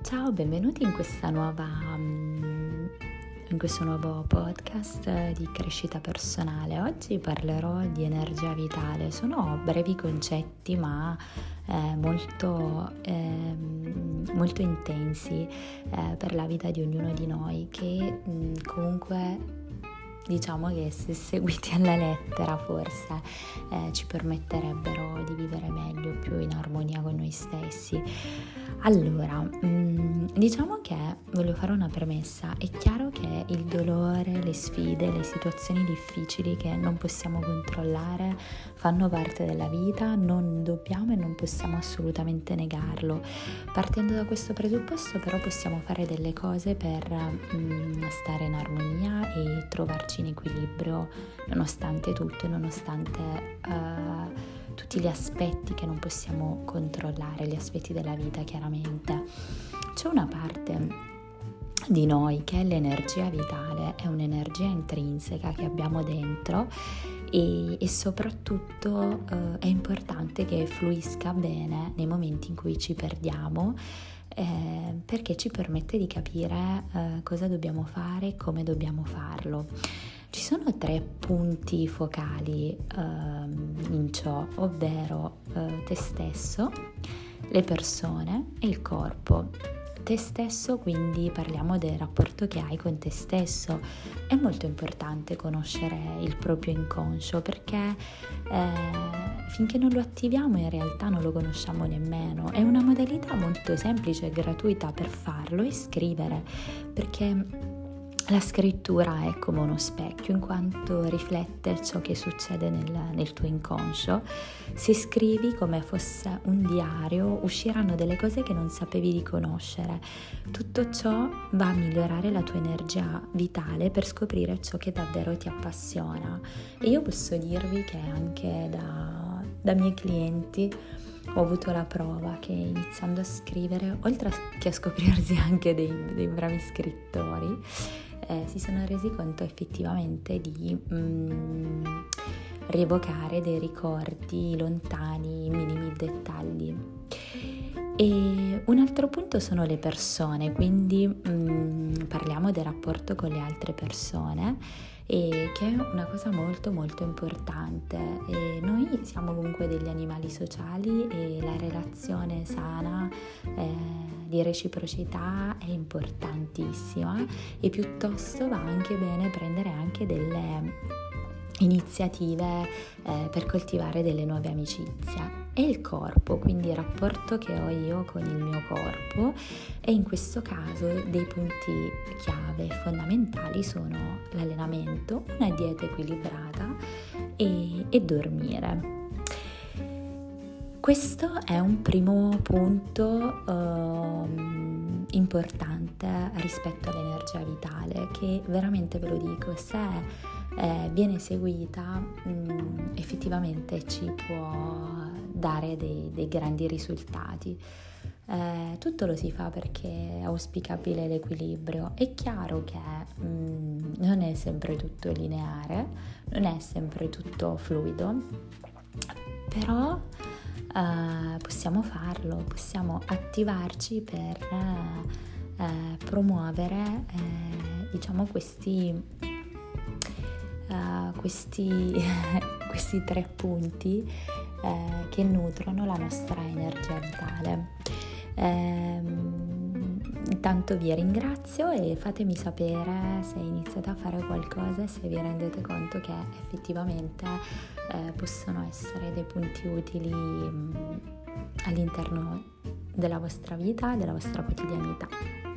Ciao, benvenuti in nuova mm, in questo nuovo podcast di crescita personale. Oggi parlerò di energia vitale. Sono brevi concetti ma eh, molto, eh, molto intensi eh, per la vita di ognuno di noi che mh, mm, comunque diciamo che se seguiti alla lettera forse eh, ci permetterebbero di vivere meglio, più in armonia con noi stessi. Allora, mm, diciamo che voglio fare una premessa, è chiaro che il dolore, le sfide, le situazioni difficili che non possiamo controllare fanno parte della vita, non dobbiamo e non possiamo assolutamente negarlo. Partendo da questo presupposto però possiamo fare delle cose per mm, stare in armonia e trovarci in equilibrio nonostante tutto nonostante uh, tutti gli aspetti che non possiamo controllare, gli aspetti della vita chiaramente. C'è una parte di noi che è l'energia vitale, è un'energia intrinseca che abbiamo dentro e, e soprattutto uh, è importante che fluisca bene nei momenti in cui ci perdiamo eh, perché ci permette di capire eh, cosa dobbiamo fare e come dobbiamo farlo. Ci sono tre punti focali eh, in ciò, ovvero eh, te stesso, le persone e il corpo. Te stesso, quindi parliamo del rapporto che hai con te stesso. È molto importante conoscere il proprio inconscio perché eh, finché non lo attiviamo in realtà non lo conosciamo nemmeno. È una modalità molto semplice e gratuita per farlo e scrivere perché la scrittura è come uno specchio in quanto riflette ciò che succede nel, nel, tuo inconscio. Se scrivi come fosse un diario, usciranno delle cose che non sapevi di conoscere. Tutto ciò va a migliorare la tua energia vitale per scoprire ciò che davvero ti appassiona. E io posso dirvi che anche da, da miei clienti ho avuto la prova che iniziando a scrivere, oltre che a scoprirsi anche dei, dei bravi scrittori, eh, si sono resi conto effettivamente di mm, rievocare dei ricordi lontani, minimi dettagli. E un altro punto sono le persone, quindi mm, parliamo del rapporto con le altre persone e che è una cosa molto molto importante. E noi siamo comunque degli animali sociali e la relazione sana eh, di reciprocità è importantissima e piuttosto va anche bene prendere anche delle iniziative eh, per coltivare delle nuove amicizie e il corpo, quindi il rapporto che ho io con il mio corpo e in questo caso dei punti chiave fondamentali sono l'allenamento, una dieta equilibrata e, e dormire. Questo è un primo punto uh, importante rispetto all'energia vitale che veramente ve lo dico, se eh, viene seguita mh, mm, effettivamente ci può dare dei, dei grandi risultati. Eh, tutto lo si fa perché è auspicabile l'equilibrio. È chiaro che mh, mm, non è sempre tutto lineare, non è sempre tutto fluido, però eh, possiamo farlo, possiamo attivarci per eh, promuovere eh, diciamo questi uh, questi, questi, tre punti uh, che nutrono la nostra energia vitale. Um, intanto vi ringrazio e fatemi sapere se iniziate a fare qualcosa e se vi rendete conto che effettivamente eh, possono essere dei punti utili mh, all'interno della vostra vita della vostra quotidianità.